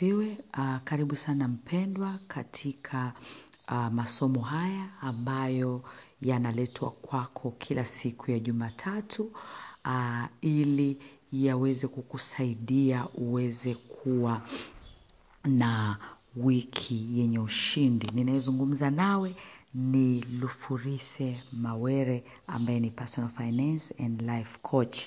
asifiwe. Uh, karibu sana mpendwa katika uh, masomo haya ambayo yanaletwa kwako kila siku ya Jumatatu uh, ili yaweze kukusaidia uweze kuwa na wiki yenye ushindi. Ninayezungumza nawe ni Lufurise Mawere ambaye ni personal finance and life coach.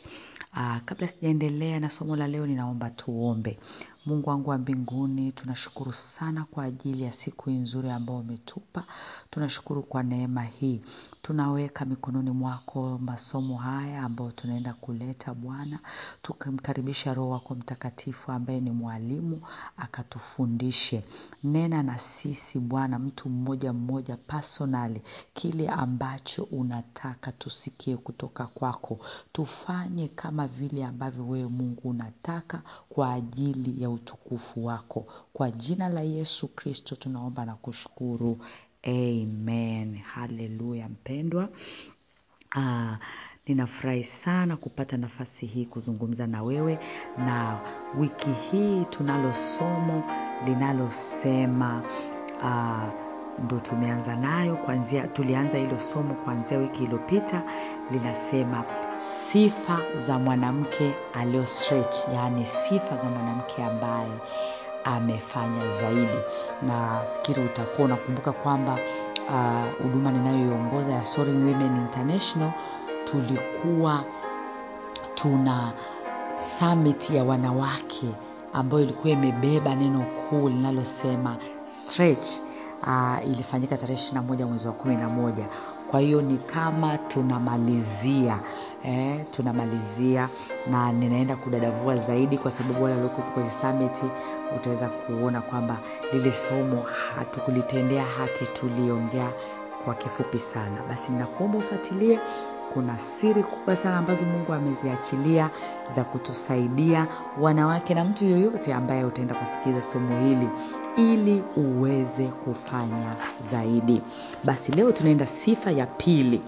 Uh, kabla sijaendelea na somo la leo, ninaomba tuombe. Mungu wangu wa mbinguni, tunashukuru sana kwa ajili ya siku hii nzuri ambayo umetupa. Tunashukuru kwa neema hii. Tunaweka mikononi mwako masomo haya ambayo tunaenda kuleta Bwana, tukimkaribisha Roho wako Mtakatifu ambaye ni mwalimu akatufundishe. Nena na sisi Bwana, mtu mmoja mmoja personally, kile ambacho unataka tusikie kutoka kwako. Tufanye kama vile ambavyo wewe Mungu unataka kwa ajili ya utukufu wako. Kwa jina la Yesu Kristo tunaomba na kushukuru. Amen. Haleluya mpendwa. Ah, ninafurahi sana kupata nafasi hii kuzungumza na wewe na wiki hii tunalo somo linalosema ah, ndo tumeanza nayo kwanzia, tulianza hilo somo kuanzia wiki iliyopita linasema sifa za mwanamke alio stretch yaani sifa za mwanamke ambaye amefanya zaidi. Nafikiri utakuwa unakumbuka kwamba huduma uh, ninayoiongoza ya Soaring Women International tulikuwa tuna summit ya wanawake ambayo ilikuwa imebeba neno kuu linalosema stretch uh, ilifanyika tarehe ishiri na moja mwezi wa kumi na moja. Kwa hiyo ni kama tunamalizia eh, tunamalizia na ninaenda kudadavua zaidi kwa sababu wale waliokuwepo kwenye samiti utaweza kuona kwamba lile somo hatukulitendea haki tuliongea kwa kifupi sana. Basi ninakuomba ufuatilie kuna siri kubwa sana ambazo mungu ameziachilia za kutusaidia wanawake na mtu yoyote ambaye utaenda kusikiliza somo hili ili uweze kufanya zaidi. Basi leo tunaenda sifa ya pili.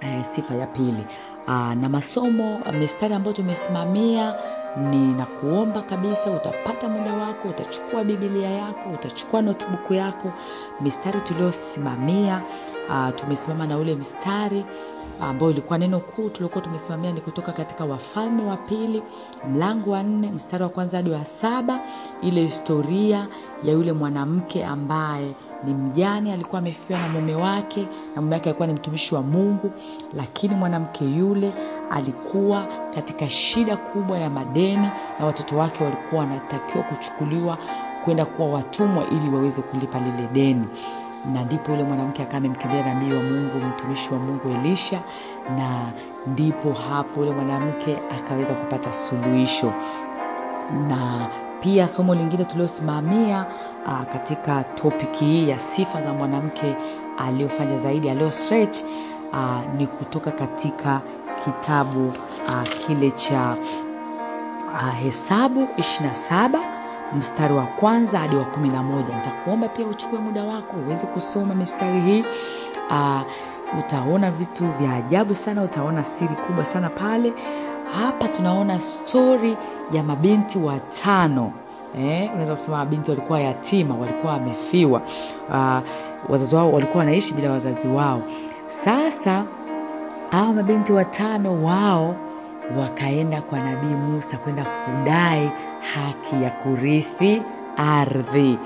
E, sifa ya pili. Aa, na masomo mistari ambayo tumesimamia ni na kuomba kabisa utapata muda wako utachukua bibilia yako utachukua notbuku yako. Mistari tuliosimamia uh, tumesimama na ule mstari ambao ilikuwa neno kuu tuliokuwa tumesimamia ni kutoka katika wafalme wa pili mlango wa nne mstari wa kwanza hadi wa saba. Ile historia ya yule mwanamke ambaye ni mjane alikuwa amefiwa na mume wake na mume wake alikuwa ni mtumishi wa mungu. Lakini mwanamke yule alikuwa katika shida kubwa ya madeni na watoto wake walikuwa wanatakiwa kuchukuliwa kwenda kuwa watumwa ili waweze kulipa lile deni. Na ndipo yule mwanamke akawa amemkimbia nabii wa mungu mtumishi wa mungu elisha na ndipo hapo yule mwanamke akaweza kupata suluhisho. Na pia somo lingine tuliosimamia uh, katika topiki hii ya sifa za mwanamke aliyofanya zaidi aliyo uh, ni kutoka katika kitabu uh, kile cha uh, hesabu ishiri na saba mstari wa kwanza hadi wa kumi na moja. Nitakuomba pia uchukue muda wako uweze kusoma mistari hii. Uh, utaona vitu vya ajabu sana utaona siri kubwa sana pale. Hapa tunaona stori ya mabinti watano. Eh, unaweza kusema mabinti walikuwa yatima walikuwa wamefiwa. Uh, wazazi wao walikuwa wanaishi bila wazazi wao. Sasa hawa mabinti watano wao wakaenda kwa nabii musa kwenda kudai haki ya kurithi ardhi.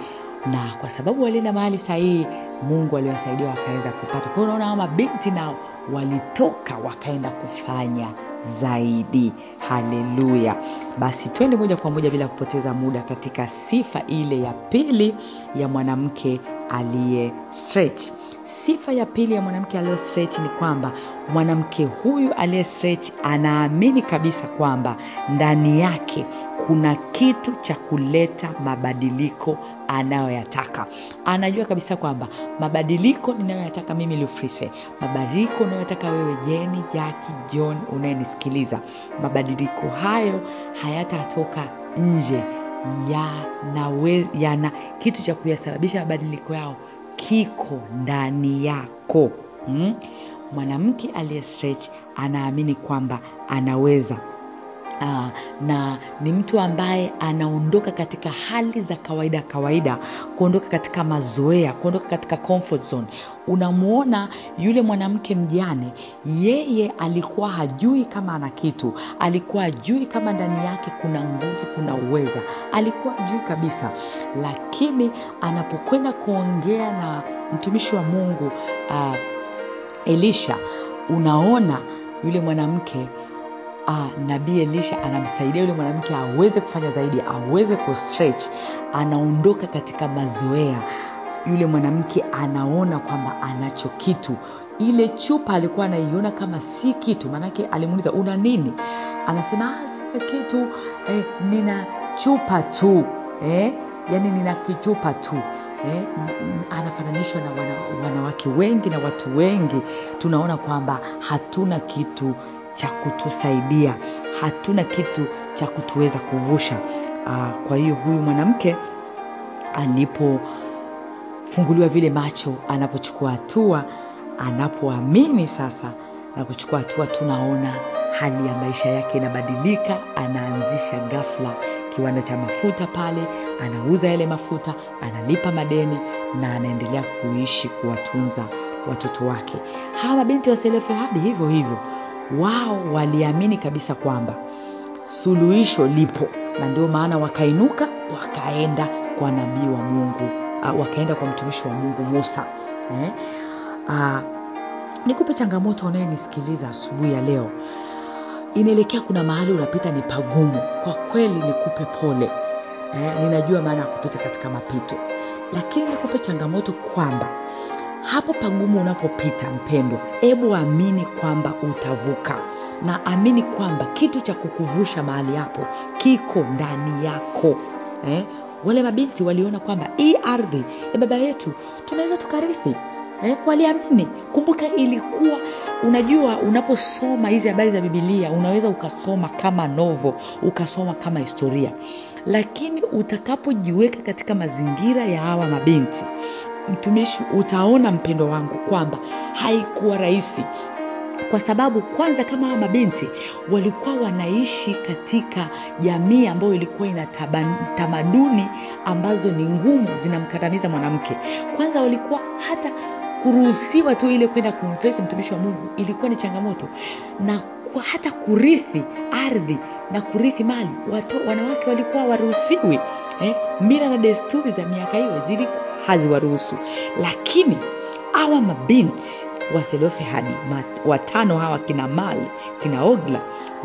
Na kwa sababu walienda mahali sahihi mungu aliwasaidia wakaweza kupata. Kwao unaona hawa mabinti nao walitoka wakaenda kufanya zaidi. Haleluya. Basi twende moja kwa moja bila kupoteza muda katika sifa ile ya pili ya mwanamke aliye stretch sifa ya pili ya mwanamke aliyo straight ni kwamba mwanamke huyu aliye straight anaamini kabisa kwamba ndani yake kuna kitu cha kuleta mabadiliko anayoyataka. Anajua kabisa kwamba mabadiliko ninayoyataka mimi lufrise mabadiliko unayoyataka wewe jeni jaki john unayenisikiliza. Mabadiliko hayo hayatatoka nje. Yana, yana kitu cha kuyasababisha mabadiliko yao kiko ndani yako hmm? mwanamke aliye stretch anaamini kwamba anaweza Aa, na ni mtu ambaye anaondoka katika hali za kawaida kawaida kuondoka katika mazoea kuondoka katika comfort zone. Unamwona yule mwanamke mjane yeye alikuwa hajui kama ana kitu alikuwa hajui kama ndani yake kuna nguvu kuna uweza. Alikuwa hajui kabisa. Lakini anapokwenda kuongea na mtumishi wa mungu uh, elisha unaona yule mwanamke nabii elisha anamsaidia yule mwanamke aweze kufanya zaidi aweze kustretch anaondoka katika mazoea. Yule mwanamke anaona kwamba anacho kitu. Ile chupa alikuwa anaiona kama si kitu maanake alimuuliza una nini? Anasema "Ah, sina kitu. Eh, nina chupa tu. Eh, yani nina kichupa tu. Eh, anafananishwa na wana, wanawake wengi na watu wengi. Tunaona kwamba hatuna kitu cha kutusaidia. Hatuna kitu cha kutuweza kuvusha. Aa, kwa hiyo huyu mwanamke alipofunguliwa vile macho anapochukua hatua anapoamini sasa na kuchukua hatua tunaona hali ya maisha yake inabadilika anaanzisha ghafla kiwanda cha mafuta pale anauza yale mafuta analipa madeni na anaendelea kuishi kuwatunza watoto wake. Hawa mabinti wa selefehadi hivyo hivyo wao waliamini kabisa kwamba suluhisho lipo. Na ndio maana wakainuka wakaenda kwa nabii wa mungu uh, wakaenda kwa mtumishi wa mungu musa eh? uh, nikupe changamoto unayenisikiliza asubuhi ya leo. Inaelekea kuna mahali unapita ni pagumu. Kwa kweli nikupe pole eh, ninajua maana ya kupita katika mapito. Lakini nikupe changamoto kwamba hapo pagumu unapopita mpendwa hebu amini kwamba utavuka. Na amini kwamba kitu cha kukuvusha mahali hapo kiko ndani yako. Eh? wale mabinti waliona kwamba hii ardhi ya baba yetu tunaweza tukarithi. Eh? waliamini. Kumbuka ilikuwa unajua unaposoma hizi habari za bibilia unaweza ukasoma kama novo ukasoma kama historia. Lakini utakapojiweka katika mazingira ya hawa mabinti mtumishi utaona mpendo wangu kwamba haikuwa rahisi. Kwa sababu kwanza kama hawa mabinti walikuwa wanaishi katika jamii ambayo ilikuwa ina tamaduni ambazo ni ngumu zinamkandamiza mwanamke. Kwanza walikuwa hata kuruhusiwa tu ile kwenda kumfesi mtumishi wa mungu ilikuwa ni changamoto. Na hata kurithi ardhi na kurithi mali. Watu, wanawake walikuwa waruhusiwi eh? mila na desturi za miaka hiyo zilikuwa haziwaruhusu. Lakini hawa mabinti wa selofehadi watano hawa kina mali kina ogla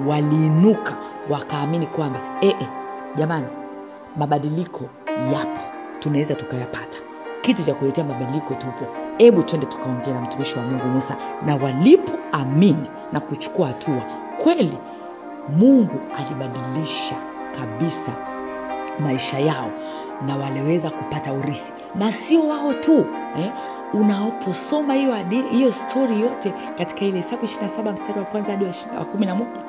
waliinuka wakaamini kwamba e, e, jamani mabadiliko yapo tunaweza tukayapata. Kitu cha kuletea mabadiliko tupo. Hebu twende tukaongea na mtumishi wa mungu musa. Na walipoamini na kuchukua hatua kweli mungu alibadilisha kabisa maisha yao na waliweza kupata urithi na sio wao tu eh? unaposoma hiyo hiyo stori yote katika ile hesabu 27 mstari wa kwanza hadi wa kumi na moja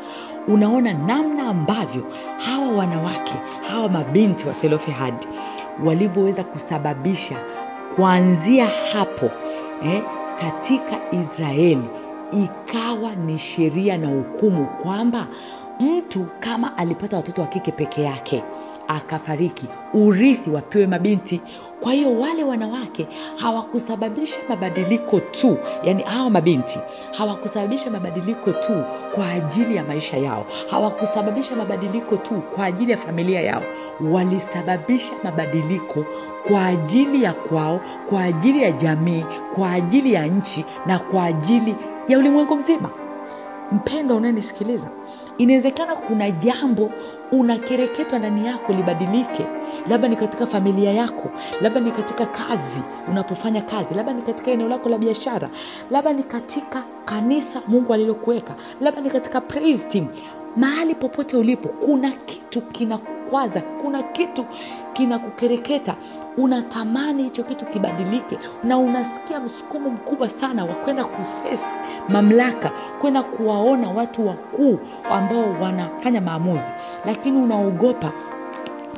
unaona namna ambavyo hawa wanawake hawa mabinti wa selofehadi walivyoweza kusababisha kuanzia hapo eh, katika israeli ikawa ni sheria na hukumu kwamba mtu kama alipata watoto wa kike peke yake akafariki urithi wapewe mabinti. Kwa hiyo wale wanawake hawakusababisha mabadiliko tu yani hawa mabinti hawakusababisha mabadiliko tu kwa ajili ya maisha yao hawakusababisha mabadiliko tu kwa ajili ya familia yao. Walisababisha mabadiliko kwa ajili ya kwao kwa ajili ya jamii kwa ajili ya nchi na kwa ajili ya ulimwengu mzima. Mpendwa unayenisikiliza inawezekana kuna jambo unakereketwa ndani yako libadilike. Labda ni katika familia yako labda ni katika kazi unapofanya kazi labda ni katika eneo lako la biashara labda ni katika kanisa mungu alilokuweka labda ni katika team. Mahali popote ulipo kuna kitu kinakukwaza kuna kitu kinakukereketa. Unatamani hicho kitu kibadilike na unasikia msukumo mkubwa sana wa kwenda kufesi mamlaka kwenda kuwaona watu wakuu ambao wanafanya maamuzi. Lakini unaogopa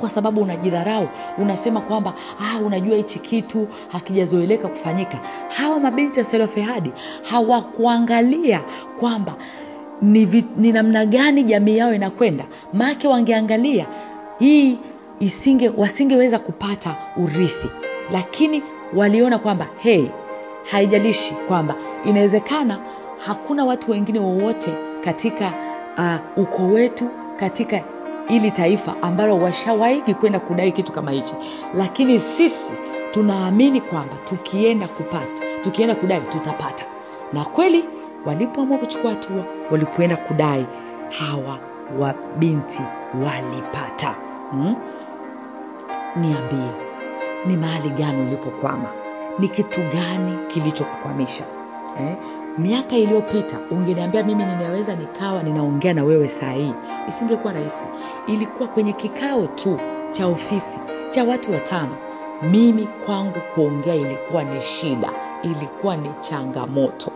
kwa sababu unajidharau unasema kwamba ah, unajua hichi kitu hakijazoeleka kufanyika. Hawa mabinti ya selofehadi hawakuangalia kwamba ni, vi, ni namna gani jamii yao inakwenda. Maake wangeangalia hii isinge wasingeweza kupata urithi. Lakini waliona kwamba hey haijalishi kwamba inawezekana hakuna watu wengine wowote katika uh, ukoo wetu katika ili taifa ambalo washawaigi kwenda kudai kitu kama hichi. Lakini sisi tunaamini kwamba tukienda kupata tukienda kudai tutapata. Na kweli walipoamua kuchukua hatua walipoenda kudai hawa wa binti walipata. Hmm? niambie ni mahali gani ulipokwama? Ni kitu gani kilichokukwamisha? Eh? Miaka iliyopita ungeniambia mimi ninaweza nikawa ninaongea na wewe saa hii isingekuwa rahisi. Ilikuwa kwenye kikao tu cha ofisi cha watu watano. Mimi kwangu kuongea ilikuwa ni shida ilikuwa ni changamoto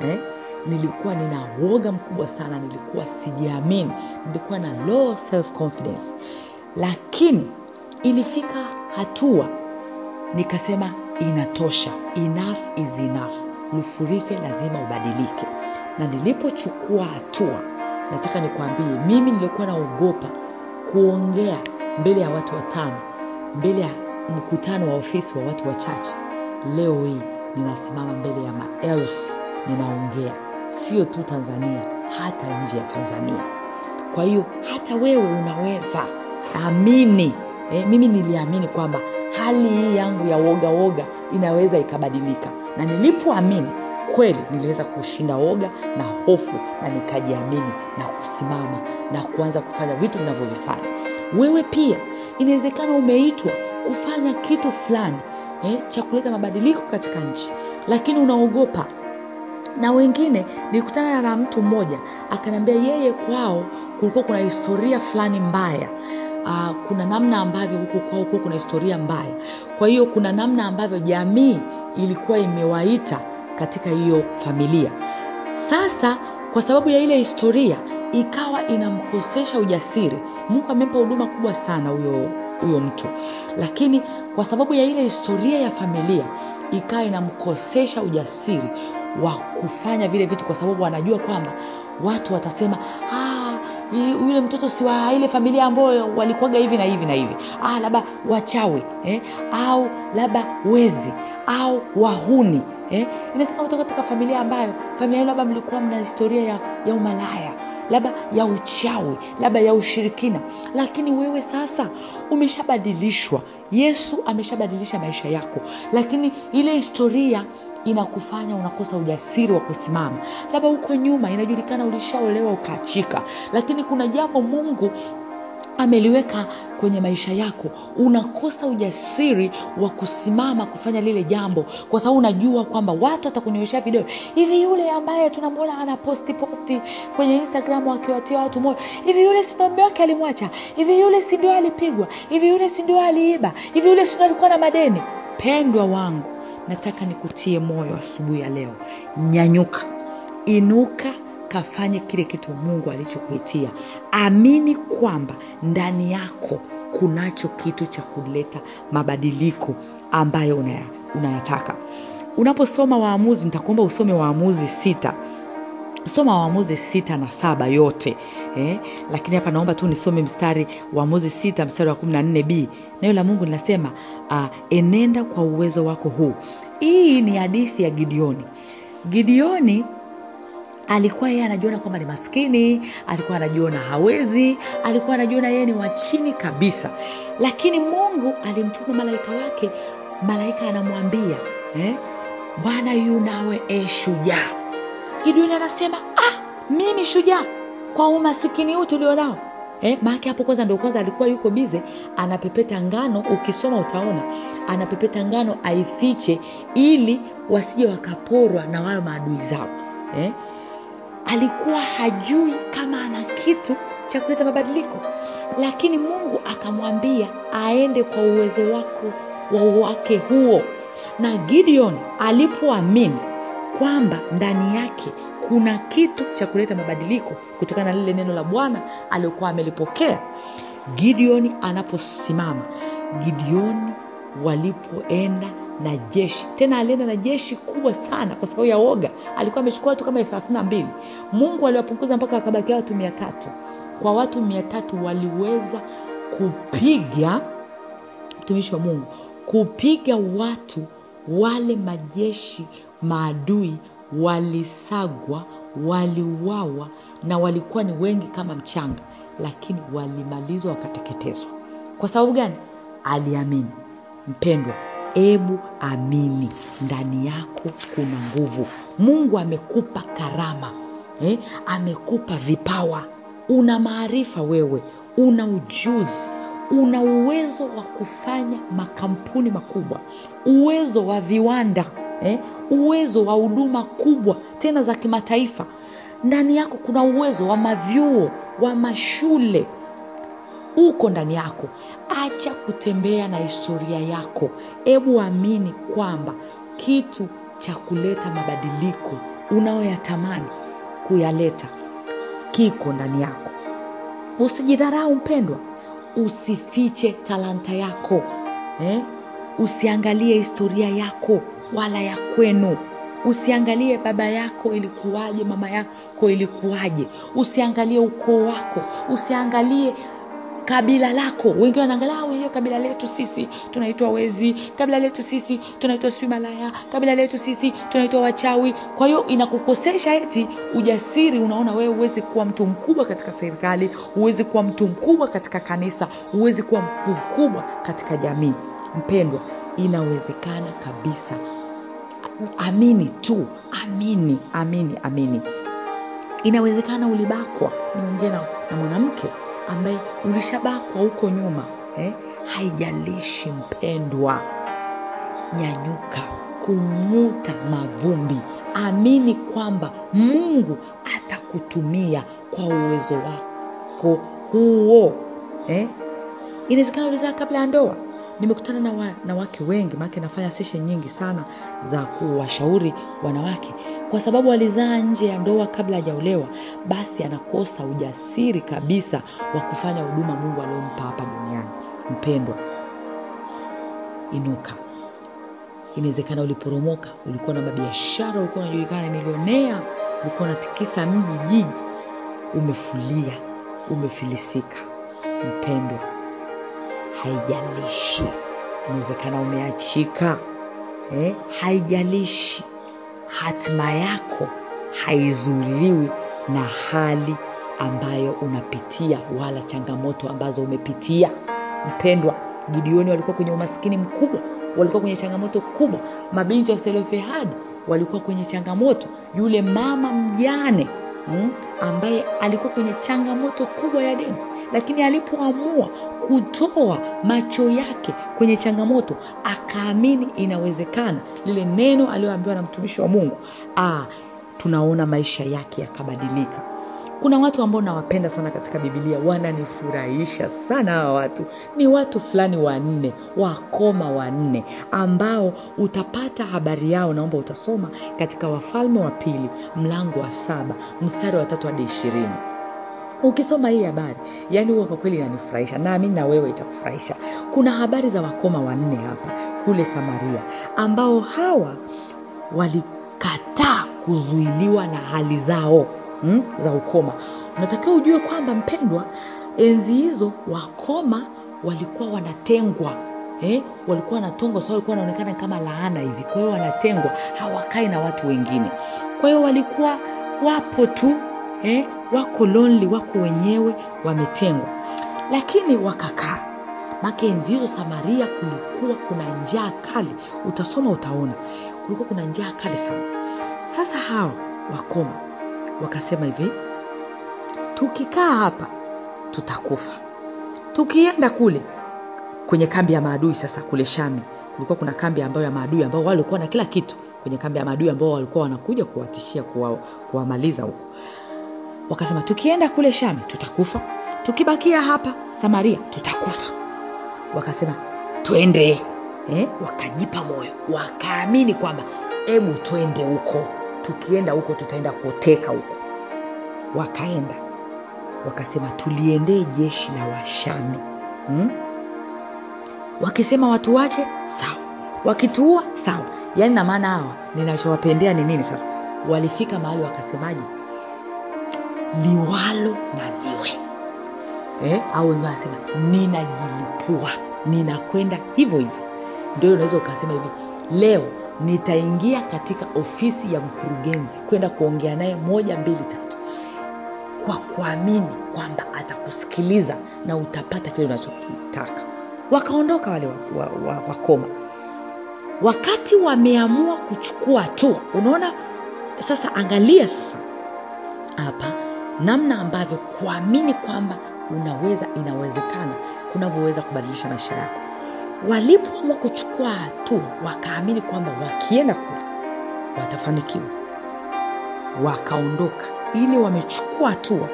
eh? nilikuwa nina woga mkubwa sana nilikuwa sijiamini nilikuwa na low self confidence lakini ilifika hatua nikasema inatosha enough is enough lufurise lazima ubadilike. Na nilipochukua hatua nataka nikwambie mimi nilikuwa naogopa kuongea mbele ya watu watano mbele ya mkutano wa ofisi wa watu wachache. Leo hii ninasimama mbele ya maelfu ninaongea. Sio tu tanzania hata nje ya tanzania. Kwa hiyo hata wewe unaweza amini. Eh, mimi niliamini kwamba hali hii yangu ya woga woga inaweza ikabadilika. Na nilipoamini kweli niliweza kushinda woga na hofu na nikajiamini na kusimama na kuanza kufanya vitu ninavyovifanya. Wewe pia inawezekana umeitwa kufanya kitu fulani eh, cha kuleta mabadiliko katika nchi lakini unaogopa. Na wengine nilikutana na mtu mmoja akaniambia yeye kwao kulikuwa kuna historia fulani mbaya uh, kuna namna ambavyo huko kwao kuwa kuna historia mbaya. Kwa hiyo kuna namna ambavyo jamii ilikuwa imewaita katika hiyo familia. Sasa kwa sababu ya ile historia ikawa inamkosesha ujasiri. Mungu amempa huduma kubwa sana huyo huyo mtu. Lakini kwa sababu ya ile historia ya familia ikawa inamkosesha ujasiri wa kufanya vile vitu kwa sababu anajua kwamba watu watasema ah, yule mtoto si wa ile familia ambayo walikuwaga hivi na hivi na hivi ah, labda wachawi eh? au labda wezi au wahuni eh? inawezekana kutoka katika familia ambayo familia hiyo labda mlikuwa mna historia ya, ya umalaya labda ya uchawi labda ya ushirikina lakini wewe sasa umeshabadilishwa yesu ameshabadilisha maisha yako lakini ile historia inakufanya unakosa ujasiri wa kusimama. Labda huko nyuma inajulikana ulishaolewa ukaachika lakini kuna jambo mungu ameliweka kwenye maisha yako. Unakosa ujasiri wa kusimama kufanya lile jambo kwa sababu unajua kwamba watu watakunyoeshea video. Hivi yule ambaye tunamwona ana posti posti kwenye instagram akiwatia watu moyo hivi yule sindo mme wake alimwacha? Hivi yule sindio alipigwa? Hivi yule sindio aliiba? Hivi yule sindio alikuwa na madeni? Pendwa wangu nataka nikutie moyo asubuhi ya leo. Nyanyuka. Inuka kafanye kile kitu mungu alichokuitia. Amini kwamba ndani yako kunacho kitu cha kuleta mabadiliko ambayo unayataka. Unaposoma waamuzi nitakuomba usome waamuzi sita. Soma waamuzi sita na saba yote eh? lakini hapa naomba tu nisome mstari waamuzi sita mstari wa kumi na nne b neno la mungu linasema uh, enenda kwa uwezo wako huu. Hii ni hadithi ya gideoni. Gideoni alikuwa yeye anajiona kwamba ni maskini alikuwa anajiona hawezi alikuwa anajiona yeye ni wa chini kabisa. Lakini mungu alimtuma malaika wake malaika anamwambia eh, bwana yu nawe e shujaa. Gideoni anasema ah, mimi shujaa kwa umasikini huu tulionao eh, maake hapo kwanza ndio kwanza alikuwa yuko bize anapepeta ngano ukisoma utaona anapepeta ngano aifiche ili wasije wakaporwa na wale maadui zao eh? alikuwa hajui kama ana kitu cha kuleta mabadiliko lakini mungu akamwambia aende kwa uwezo wako wa wake huo na gideon alipoamini kwamba ndani yake kuna kitu cha kuleta mabadiliko kutokana na lile neno la bwana aliyokuwa amelipokea. Gideoni anaposimama gideoni walipoenda na jeshi tena alienda na jeshi kubwa sana kwa sababu ya woga. Alikuwa amechukua watu kama elfu thelathini mbili. Mungu aliwapunguza mpaka wakabakia watu mia tatu. Kwa watu mia tatu waliweza kupiga mtumishi wa mungu kupiga watu wale majeshi maadui walisagwa waliuawa na walikuwa ni wengi kama mchanga lakini walimalizwa wakateketezwa. Kwa sababu gani? Aliamini. Mpendwa ebu amini ndani yako kuna nguvu. Mungu amekupa karama eh? amekupa vipawa. Una maarifa wewe una ujuzi una uwezo wa kufanya makampuni makubwa uwezo wa viwanda eh? uwezo wa huduma kubwa tena za kimataifa. Ndani yako kuna uwezo wa mavyuo wa mashule. Uko ndani yako. Acha kutembea na historia yako. Hebu amini kwamba kitu cha kuleta mabadiliko unayoyatamani kuyaleta kiko ndani yako. Usijidharau mpendwa. Usifiche talanta yako. Eh? usiangalie historia yako wala ya kwenu. Usiangalie baba yako ilikuwaje mama yako ilikuwaje. Usiangalie ukoo wako. Usiangalie kabila lako. Wengine wanaangalia hiyo kabila letu sisi tunaitwa wezi kabila letu sisi tunaitwa sijui kabila letu sisi tunaitwa wachawi. Kwa hiyo inakukosesha eti ujasiri unaona wewe huwezi kuwa mtu mkubwa katika serikali huwezi kuwa mtu mkubwa katika kanisa huwezi kuwa mtu mkubwa katika jamii. Mpendwa inawezekana kabisa amini tu. Amini amini amini. Inawezekana ulibakwa. Niongee na, na mwanamke ambaye ulishabakwa huko nyuma eh? haijalishi mpendwa. Nyanyuka kung'uta mavumbi. Amini kwamba mungu atakutumia kwa uwezo wako huo eh? inawezekana ulizaa kabla ya ndoa nimekutana na wanawake wengi maake nafanya session nyingi sana za kuwashauri wanawake. Kwa sababu alizaa nje ya ndoa kabla hajaolewa basi anakosa ujasiri kabisa wa kufanya huduma mungu aliompa hapa duniani. Mpendwa inuka. Inawezekana uliporomoka ulikuwa na mabiashara ulikuwa unajulikana milionea ulikuwa unatikisa mji jiji. Umefulia umefilisika. Mpendwa haijalishi. Inawezekana umeachika eh? haijalishi. Hatima yako haizuiliwi na hali ambayo unapitia wala changamoto ambazo umepitia. Mpendwa gideoni walikuwa kwenye umaskini mkubwa walikuwa kwenye changamoto kubwa. Mabinti wa selofehadi walikuwa kwenye changamoto. Yule mama mjane mm, ambaye alikuwa kwenye changamoto kubwa ya deni. Lakini alipoamua kutoa macho yake kwenye changamoto akaamini inawezekana lile neno aliyoambiwa na mtumishi wa mungu Aa, tunaona maisha yake yakabadilika. Kuna watu ambao nawapenda sana katika bibilia wananifurahisha sana hawa watu. Ni watu fulani wanne wakoma wanne ambao utapata habari yao naomba utasoma katika wafalme wa pili mlango wa saba mstari wa tatu hadi ishirini ukisoma hii habari yani huwa kwa kweli inanifurahisha. Naamini na wewe itakufurahisha. Kuna habari za wakoma wanne hapa kule samaria ambao hawa walikataa kuzuiliwa na hali zao mm, za ukoma. Unatakiwa ujue kwamba mpendwa enzi hizo wakoma walikuwa wanatengwa eh? walikuwa wanatongwa so walikuwa wanaonekana kama laana hivi. Kwa hiyo wanatengwa hawakai na watu wengine. Kwa hiyo walikuwa wapo tu eh? wako lonely wako wenyewe wametengwa. Lakini wakakaa. Make enzi samaria kulikuwa kuna njaa kali. Utasoma utaona. Kulikuwa kuna njaa kali sana. Sasa hawa wakoma wakasema hivi tukikaa hapa tutakufa. Tukienda kule kwenye kambi ya maadui sasa kule shami kulikuwa kuna kambi ambayo ya maadui ambao walikuwa na kila kitu. Kwenye kambi ya maadui ambao walikuwa wanakuja kuwatishia kuwamaliza kuwa huko wakasema tukienda kule shami tutakufa. Tukibakia hapa samaria tutakufa. Wakasema twende. Eh? wakajipa moyo. Wakaamini kwamba hebu twende huko. Tukienda huko tutaenda kuoteka huko. Wakaenda. Wakasema tuliendee jeshi la washami. Hmm? wakisema watu wache sawa. Wakituua? Sawa. Yaani na maana hawa ninachowapendea ni nini sasa? Walifika mahali wakasemaje liwalo na liwe. Eh? au wengine wanasema ninajilipua ninakwenda hivyo hivyo. Ndio unaweza ukasema hivi leo nitaingia katika ofisi ya mkurugenzi kwenda kuongea naye moja mbili tatu. Kwa kuamini kwamba atakusikiliza na utapata kile unachokitaka. Wakaondoka wale wakoma wa, wa, wa wakati wameamua kuchukua hatua unaona? Sasa angalia sasa. Hapa namna ambavyo kuamini kwamba unaweza inawezekana kunavyoweza kubadilisha maisha yako. Walipoamua kuchukua hatua wakaamini kwamba wakienda kule watafanikiwa. Wakaondoka. Ili wamechukua hatua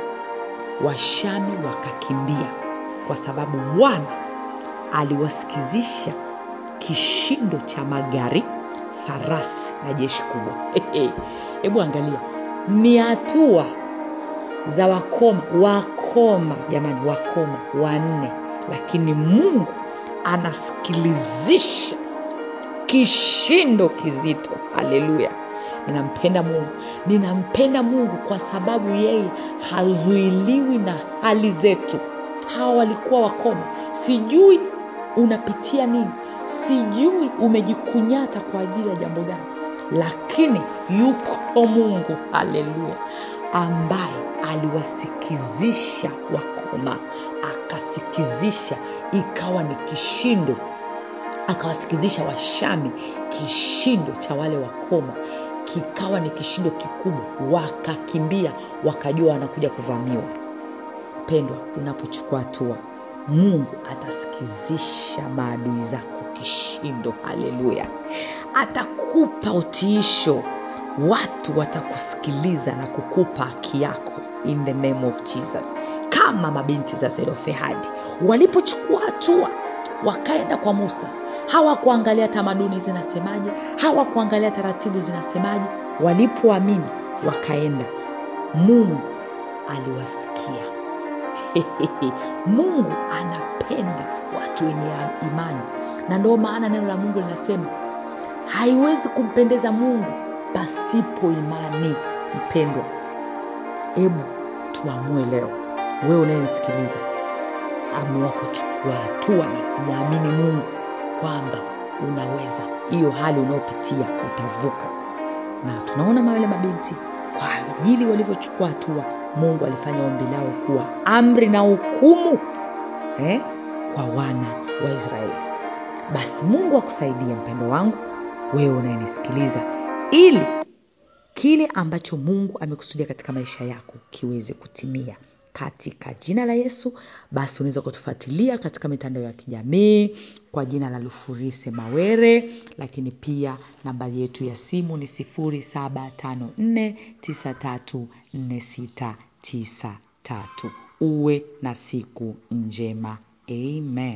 washami wakakimbia. Kwa sababu bwana aliwasikizisha kishindo cha magari farasi na jeshi kubwa. Hebu angalia. Ni hatua za wakoma wakoma jamani wakoma wanne. Lakini mungu anasikilizisha kishindo kizito. Haleluya. Ninampenda mungu. Ninampenda mungu kwa sababu yeye hazuiliwi na hali zetu. Hawa walikuwa wakoma. Sijui unapitia nini. Sijui umejikunyata kwa ajili ya jambo gani. Lakini yuko mungu. Haleluya ambaye aliwasikizisha wakoma akasikizisha ikawa ni kishindo akawasikizisha washami kishindo cha wale wakoma kikawa ni kishindo kikubwa wakakimbia wakajua wanakuja kuvamiwa. Pendwa unapochukua hatua mungu atasikizisha maadui zako kishindo. Haleluya. Atakupa utiisho watu watakusikiliza na kukupa haki yako in the name of jesus. Kama mabinti za zerofehadi walipochukua hatua wakaenda kwa musa hawakuangalia tamaduni zinasemaje hawakuangalia taratibu zinasemaje walipoamini wakaenda. Mungu aliwasikia. Mungu anapenda watu wenye imani. Na ndio maana neno la mungu linasema haiwezi kumpendeza mungu pasipo imani mpendwa. Hebu tuamue leo. Wewe unayenisikiliza amua kuchukua hatua na kumwamini mungu kwamba unaweza. Hiyo hali unayopitia utavuka na tunaona mawale mabinti kwa ajili walivyochukua hatua mungu alifanya ombi lao kuwa amri na hukumu eh, kwa wana wa israeli. Basi mungu akusaidie mpendo wangu wewe unayenisikiliza ili kile ambacho mungu amekusudia katika maisha yako kiweze kutimia. Katika jina la yesu basi unaweza kutufuatilia katika mitandao ya kijamii kwa jina la lufurise mawere lakini pia nambari yetu ya simu ni 754934693 uwe na siku njema. Amen